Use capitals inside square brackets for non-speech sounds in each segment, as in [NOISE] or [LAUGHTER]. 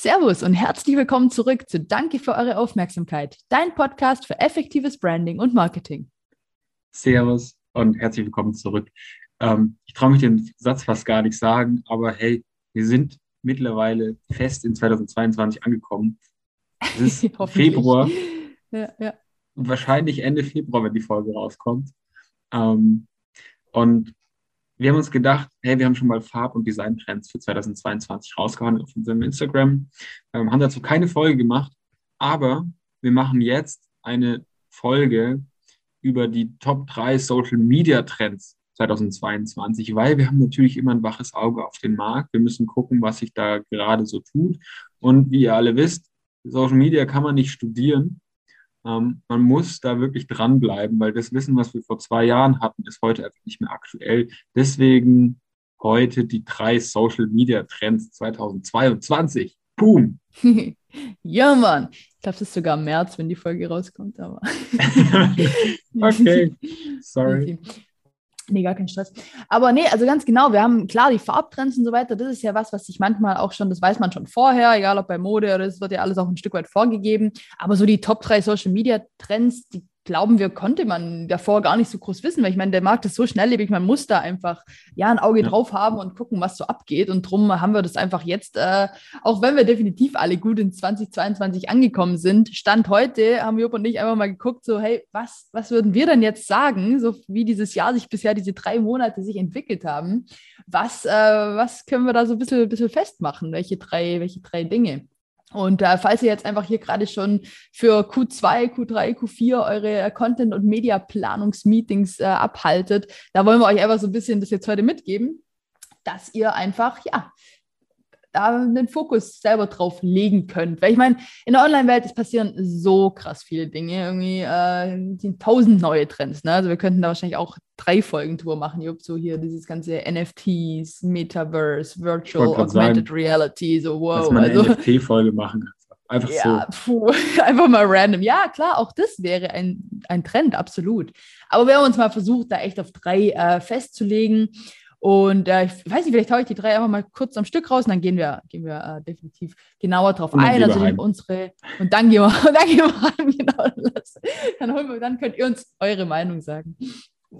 Servus und herzlich willkommen zurück zu Danke für eure Aufmerksamkeit, dein Podcast für effektives Branding und Marketing. Servus und herzlich willkommen zurück. Ähm, ich traue mich den Satz fast gar nicht sagen, aber hey, wir sind mittlerweile fest in 2022 angekommen. Es ist [LAUGHS] Februar. Ja, ja. Wahrscheinlich Ende Februar, wenn die Folge rauskommt. Ähm, und wir haben uns gedacht, hey, wir haben schon mal Farb- und Designtrends für 2022 rausgehauen auf unserem Instagram, ähm, haben dazu keine Folge gemacht, aber wir machen jetzt eine Folge über die Top 3 Social Media Trends 2022, weil wir haben natürlich immer ein waches Auge auf den Markt. Wir müssen gucken, was sich da gerade so tut. Und wie ihr alle wisst, Social Media kann man nicht studieren. Ähm, man muss da wirklich dranbleiben, weil das Wissen, was wir vor zwei Jahren hatten, ist heute einfach nicht mehr aktuell. Deswegen heute die drei Social Media Trends 2022. Boom! [LAUGHS] ja, Mann. Ich glaube, es ist sogar März, wenn die Folge rauskommt, aber. [LAUGHS] okay, [LAUGHS] sorry. Nee, gar kein Stress. Aber nee, also ganz genau, wir haben klar die Farbtrends und so weiter, das ist ja was, was sich manchmal auch schon, das weiß man schon vorher, egal ob bei Mode oder es wird ja alles auch ein Stück weit vorgegeben. Aber so die Top 3 Social Media Trends, die glauben wir, konnte man davor gar nicht so groß wissen, weil ich meine, der Markt ist so schnelllebig, man muss da einfach ja ein Auge ja. drauf haben und gucken, was so abgeht. Und darum haben wir das einfach jetzt, äh, auch wenn wir definitiv alle gut in 2022 angekommen sind, Stand heute haben wir und ich einfach mal geguckt, so, hey, was, was würden wir denn jetzt sagen, so wie dieses Jahr sich bisher diese drei Monate sich entwickelt haben? Was, äh, was können wir da so ein bisschen, bisschen festmachen? Welche drei, welche drei Dinge? Und äh, falls ihr jetzt einfach hier gerade schon für Q2, Q3, Q4 eure Content- und Media-Planungsmeetings äh, abhaltet, da wollen wir euch einfach so ein bisschen das jetzt heute mitgeben, dass ihr einfach, ja, den Fokus selber drauf legen könnt. Weil ich meine, in der Online-Welt es passieren so krass viele Dinge. Irgendwie äh, sind tausend neue Trends. Ne? Also wir könnten da wahrscheinlich auch drei Folgen Tour machen. Ich so hier dieses ganze NFTs, Metaverse, Virtual Augmented sagen, Reality, so wow. Dass man eine also, NFT-Folge machen. Einfach ja, so. Puh, [LAUGHS] einfach mal random. Ja, klar, auch das wäre ein, ein Trend, absolut. Aber wir haben uns mal versucht, da echt auf drei äh, festzulegen. Und äh, ich weiß nicht, vielleicht haue ich die drei einfach mal kurz am Stück raus und dann gehen wir, gehen wir äh, definitiv genauer drauf ein. Also unsere, und dann gehen wir, [LAUGHS] dann gehen wir heim, genau. Dann, holen wir, dann könnt ihr uns eure Meinung sagen.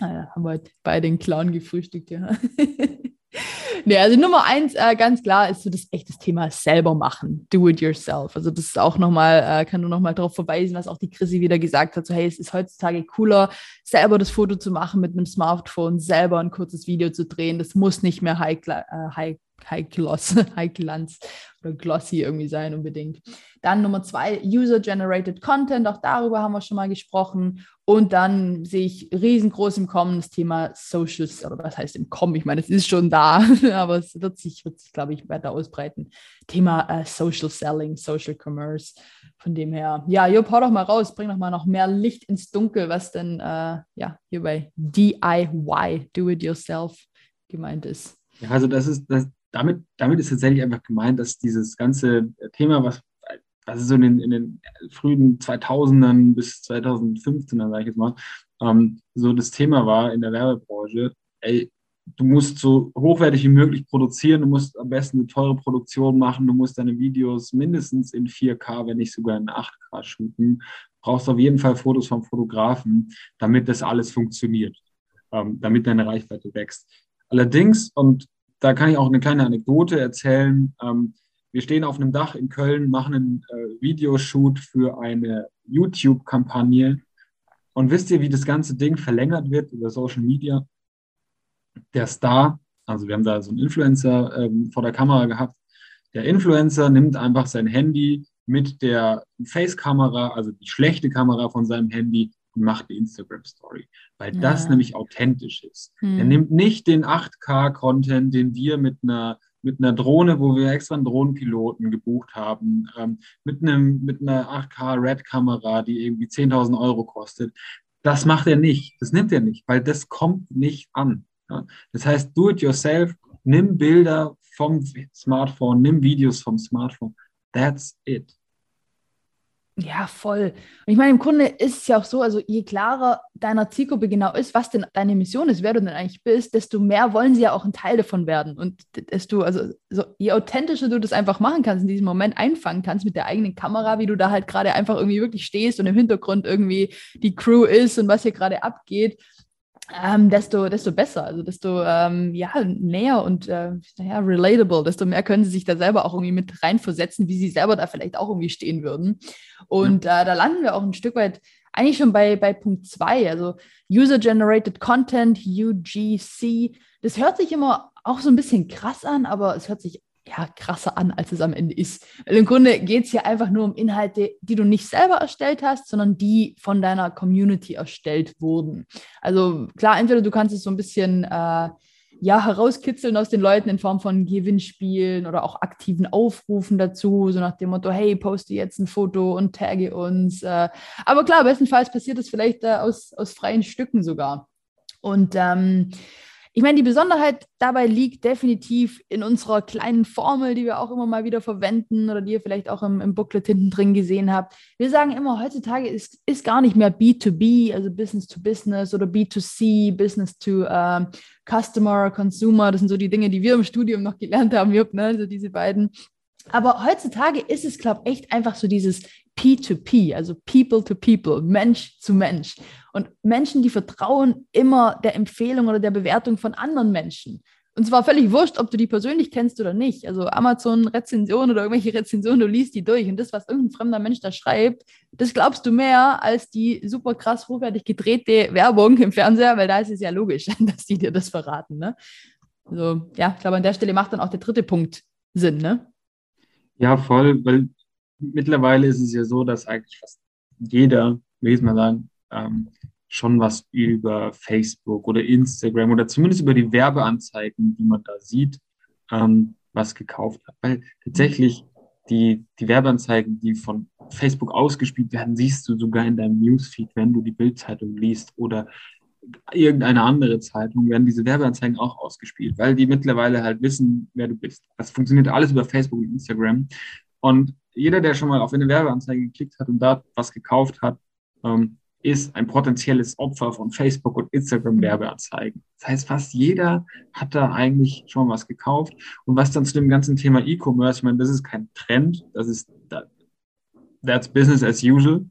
Äh, haben wir heute bei den Clown gefrühstückt, ja. [LAUGHS] nee, also Nummer eins, äh, ganz klar, ist so das echtes Thema selber machen. Do it yourself. Also das ist auch nochmal, äh, kann nur nochmal darauf verweisen, was auch die Chrissy wieder gesagt hat. So, hey, es ist heutzutage cooler, selber das Foto zu machen mit einem Smartphone, selber ein kurzes Video zu drehen. Das muss nicht mehr high, äh, high High Gloss, [LAUGHS] High Glanz oder Glossy irgendwie sein unbedingt. Dann Nummer zwei, User-Generated Content, auch darüber haben wir schon mal gesprochen. Und dann sehe ich riesengroß im Kommen das Thema Socials, oder was heißt im Kommen? Ich meine, es ist schon da, [LAUGHS] aber es wird sich, wird sich glaube ich, weiter ausbreiten. Thema äh, Social Selling, Social Commerce. Von dem her, ja, Jupp, hau doch mal raus, bring doch mal noch mehr Licht ins Dunkel, was denn äh, ja, hier bei DIY, Do It Yourself, gemeint ist. Also das ist, das, damit, damit ist tatsächlich einfach gemeint, dass dieses ganze Thema, was also so in den, in den frühen 2000ern bis 2015, sage ich jetzt mal, ähm, so das Thema war in der Werbebranche, ey, du musst so hochwertig wie möglich produzieren, du musst am besten eine teure Produktion machen, du musst deine Videos mindestens in 4K, wenn nicht sogar in 8K shooten, brauchst auf jeden Fall Fotos vom Fotografen, damit das alles funktioniert, ähm, damit deine Reichweite wächst. Allerdings, und da kann ich auch eine kleine Anekdote erzählen. Ähm, wir stehen auf einem Dach in Köln, machen einen äh, Videoshoot für eine YouTube-Kampagne. Und wisst ihr, wie das ganze Ding verlängert wird über Social Media? Der Star, also wir haben da so einen Influencer ähm, vor der Kamera gehabt. Der Influencer nimmt einfach sein Handy mit der Face-Kamera, also die schlechte Kamera von seinem Handy, und macht eine Instagram-Story, weil ja. das nämlich authentisch ist. Hm. Er nimmt nicht den 8K-Content, den wir mit einer mit einer Drohne, wo wir extra einen Drohnenpiloten gebucht haben, ähm, mit, einem, mit einer 8K-Red-Kamera, die irgendwie 10.000 Euro kostet. Das macht er nicht. Das nimmt er nicht, weil das kommt nicht an. Ja? Das heißt, do it yourself, nimm Bilder vom Smartphone, nimm Videos vom Smartphone. That's it. Ja, voll. Und ich meine, im Grunde ist es ja auch so, also je klarer deiner Zielgruppe genau ist, was denn deine Mission ist, wer du denn eigentlich bist, desto mehr wollen sie ja auch ein Teil davon werden. Und desto, also so, je authentischer du das einfach machen kannst, in diesem Moment einfangen kannst mit der eigenen Kamera, wie du da halt gerade einfach irgendwie wirklich stehst und im Hintergrund irgendwie die Crew ist und was hier gerade abgeht, ähm, desto, desto besser, also desto ähm, ja, näher und äh, ja, relatable, desto mehr können sie sich da selber auch irgendwie mit reinversetzen, wie sie selber da vielleicht auch irgendwie stehen würden. Und äh, da landen wir auch ein Stück weit eigentlich schon bei, bei Punkt 2, also User-Generated Content, UGC. Das hört sich immer auch so ein bisschen krass an, aber es hört sich ja, krasser an, als es am Ende ist. Weil im Grunde geht es hier einfach nur um Inhalte, die du nicht selber erstellt hast, sondern die von deiner Community erstellt wurden. Also klar, entweder du kannst es so ein bisschen äh, ja, herauskitzeln aus den Leuten in Form von Gewinnspielen oder auch aktiven Aufrufen dazu, so nach dem Motto, hey, poste jetzt ein Foto und tagge uns. Äh, aber klar, bestenfalls passiert das vielleicht äh, aus, aus freien Stücken sogar. Und ähm, ich meine, die Besonderheit dabei liegt definitiv in unserer kleinen Formel, die wir auch immer mal wieder verwenden oder die ihr vielleicht auch im, im Booklet hinten drin gesehen habt. Wir sagen immer, heutzutage ist, ist gar nicht mehr B2B, also Business to Business oder B2C, Business to uh, Customer, Consumer. Das sind so die Dinge, die wir im Studium noch gelernt haben, Jupp, ne? also diese beiden. Aber heutzutage ist es, glaube ich, echt einfach so dieses P2P, also People to People, Mensch zu Mensch. Und Menschen, die vertrauen immer der Empfehlung oder der Bewertung von anderen Menschen. Und zwar völlig wurscht, ob du die persönlich kennst oder nicht. Also Amazon-Rezensionen oder irgendwelche Rezensionen, du liest die durch. Und das, was irgendein fremder Mensch da schreibt, das glaubst du mehr als die super krass hochwertig gedrehte Werbung im Fernseher, weil da ist es ja logisch, [LAUGHS] dass die dir das verraten. Ne? Also ja, ich glaube, an der Stelle macht dann auch der dritte Punkt Sinn, ne? Ja, voll, weil mittlerweile ist es ja so, dass eigentlich fast jeder, will ich mal sagen, ähm, schon was über Facebook oder Instagram oder zumindest über die Werbeanzeigen, die man da sieht, ähm, was gekauft hat. Weil tatsächlich die, die Werbeanzeigen, die von Facebook ausgespielt werden, siehst du sogar in deinem Newsfeed, wenn du die Bildzeitung liest oder irgendeine andere Zeitung, werden diese Werbeanzeigen auch ausgespielt, weil die mittlerweile halt wissen, wer du bist. Das funktioniert alles über Facebook und Instagram. Und jeder, der schon mal auf eine Werbeanzeige geklickt hat und da was gekauft hat, ähm, ist ein potenzielles Opfer von Facebook und Instagram Werbeanzeigen. Das heißt, fast jeder hat da eigentlich schon was gekauft. Und was dann zu dem ganzen Thema E-Commerce, ich meine, das ist kein Trend, das ist that's business as usual.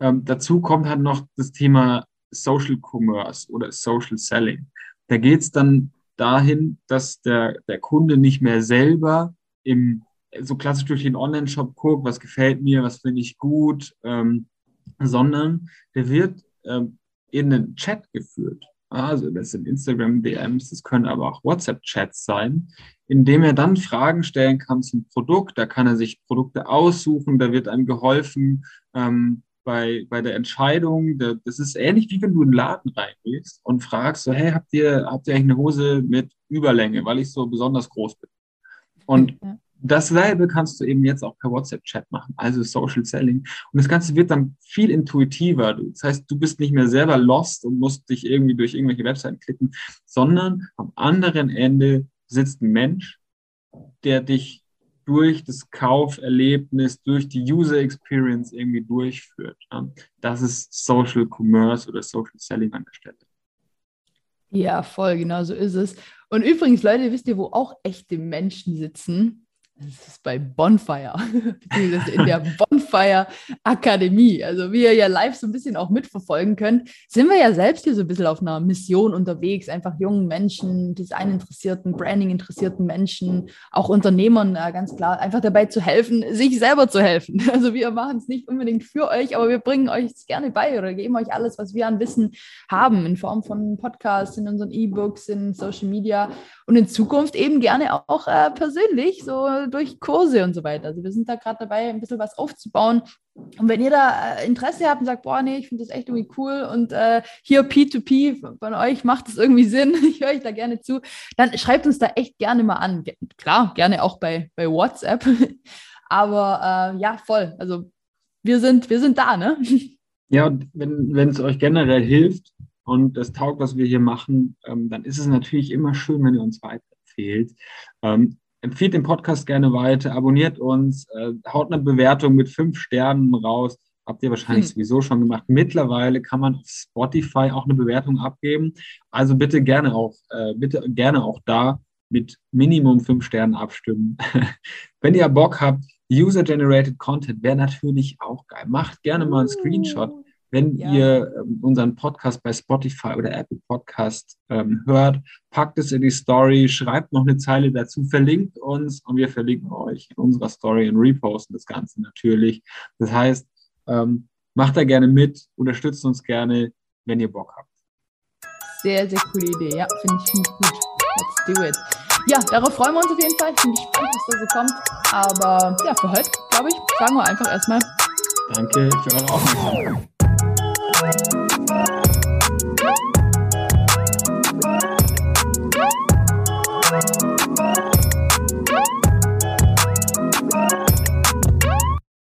Ähm, dazu kommt halt noch das Thema Social Commerce oder Social Selling. Da geht es dann dahin, dass der, der Kunde nicht mehr selber im so klassisch durch den Online-Shop guckt, was gefällt mir, was finde ich gut, ähm, sondern der wird ähm, in einen Chat geführt. Also das sind Instagram-DMs, das können aber auch WhatsApp-Chats sein, in dem er dann Fragen stellen kann zum Produkt. Da kann er sich Produkte aussuchen, da wird einem geholfen ähm, bei, bei der Entscheidung. Das ist ähnlich wie wenn du in den Laden reingehst und fragst so, hey, habt ihr, habt ihr eigentlich eine Hose mit Überlänge, weil ich so besonders groß bin? Und ja. Dasselbe kannst du eben jetzt auch per WhatsApp-Chat machen, also Social Selling. Und das Ganze wird dann viel intuitiver. Das heißt, du bist nicht mehr selber lost und musst dich irgendwie durch irgendwelche Webseiten klicken, sondern am anderen Ende sitzt ein Mensch, der dich durch das Kauferlebnis, durch die User Experience irgendwie durchführt. Das ist Social Commerce oder Social Selling an der Stelle. Ja, voll, genau so ist es. Und übrigens, Leute, wisst ihr, wo auch echte Menschen sitzen? Das ist bei Bonfire, [LAUGHS] beziehungsweise in der Bonfire Akademie. Also wie ihr ja live so ein bisschen auch mitverfolgen könnt, sind wir ja selbst hier so ein bisschen auf einer Mission unterwegs, einfach jungen Menschen, Design-interessierten, Branding-interessierten Menschen, auch Unternehmern äh, ganz klar, einfach dabei zu helfen, sich selber zu helfen. [LAUGHS] Also wir machen es nicht unbedingt für euch, aber wir bringen euch es gerne bei oder geben euch alles, was wir an Wissen haben, in Form von Podcasts, in unseren E-Books, in Social Media und in Zukunft eben gerne auch äh, persönlich, so durch Kurse und so weiter. Also wir sind da gerade dabei, ein bisschen was aufzubauen. Und wenn ihr da äh, Interesse habt und sagt, boah, nee, ich finde das echt irgendwie cool und äh, hier P2P von euch macht das irgendwie Sinn, [LAUGHS] ich höre euch da gerne zu, dann schreibt uns da echt gerne mal an. Klar, gerne auch bei, bei WhatsApp. [LAUGHS] Aber äh, ja, voll. Also wir sind, wir sind da, ne? [LAUGHS] Ja, und wenn es euch generell hilft und es taugt, was wir hier machen, ähm, dann ist es natürlich immer schön, wenn ihr uns weiterempfehlt. Ähm, empfiehlt den Podcast gerne weiter, abonniert uns, äh, haut eine Bewertung mit fünf Sternen raus. Habt ihr wahrscheinlich hm. sowieso schon gemacht. Mittlerweile kann man auf Spotify auch eine Bewertung abgeben. Also bitte gerne auch, äh, bitte gerne auch da mit Minimum fünf Sternen abstimmen. [LAUGHS] Wenn ihr Bock habt, User-Generated Content wäre natürlich auch geil. Macht gerne mal einen Screenshot wenn ja. ihr ähm, unseren Podcast bei Spotify oder Apple Podcast ähm, hört, packt es in die Story, schreibt noch eine Zeile dazu, verlinkt uns und wir verlinken euch in unserer Story und reposten das Ganze natürlich. Das heißt, ähm, macht da gerne mit, unterstützt uns gerne, wenn ihr Bock habt. Sehr, sehr coole Idee. Ja, finde ich, find ich gut. Let's do it. Ja, darauf freuen wir uns auf jeden Fall. Ich bin gespannt, was da so kommt. Aber ja, für heute, glaube ich, sagen wir einfach erstmal. Danke für eure Aufmerksamkeit. Bye.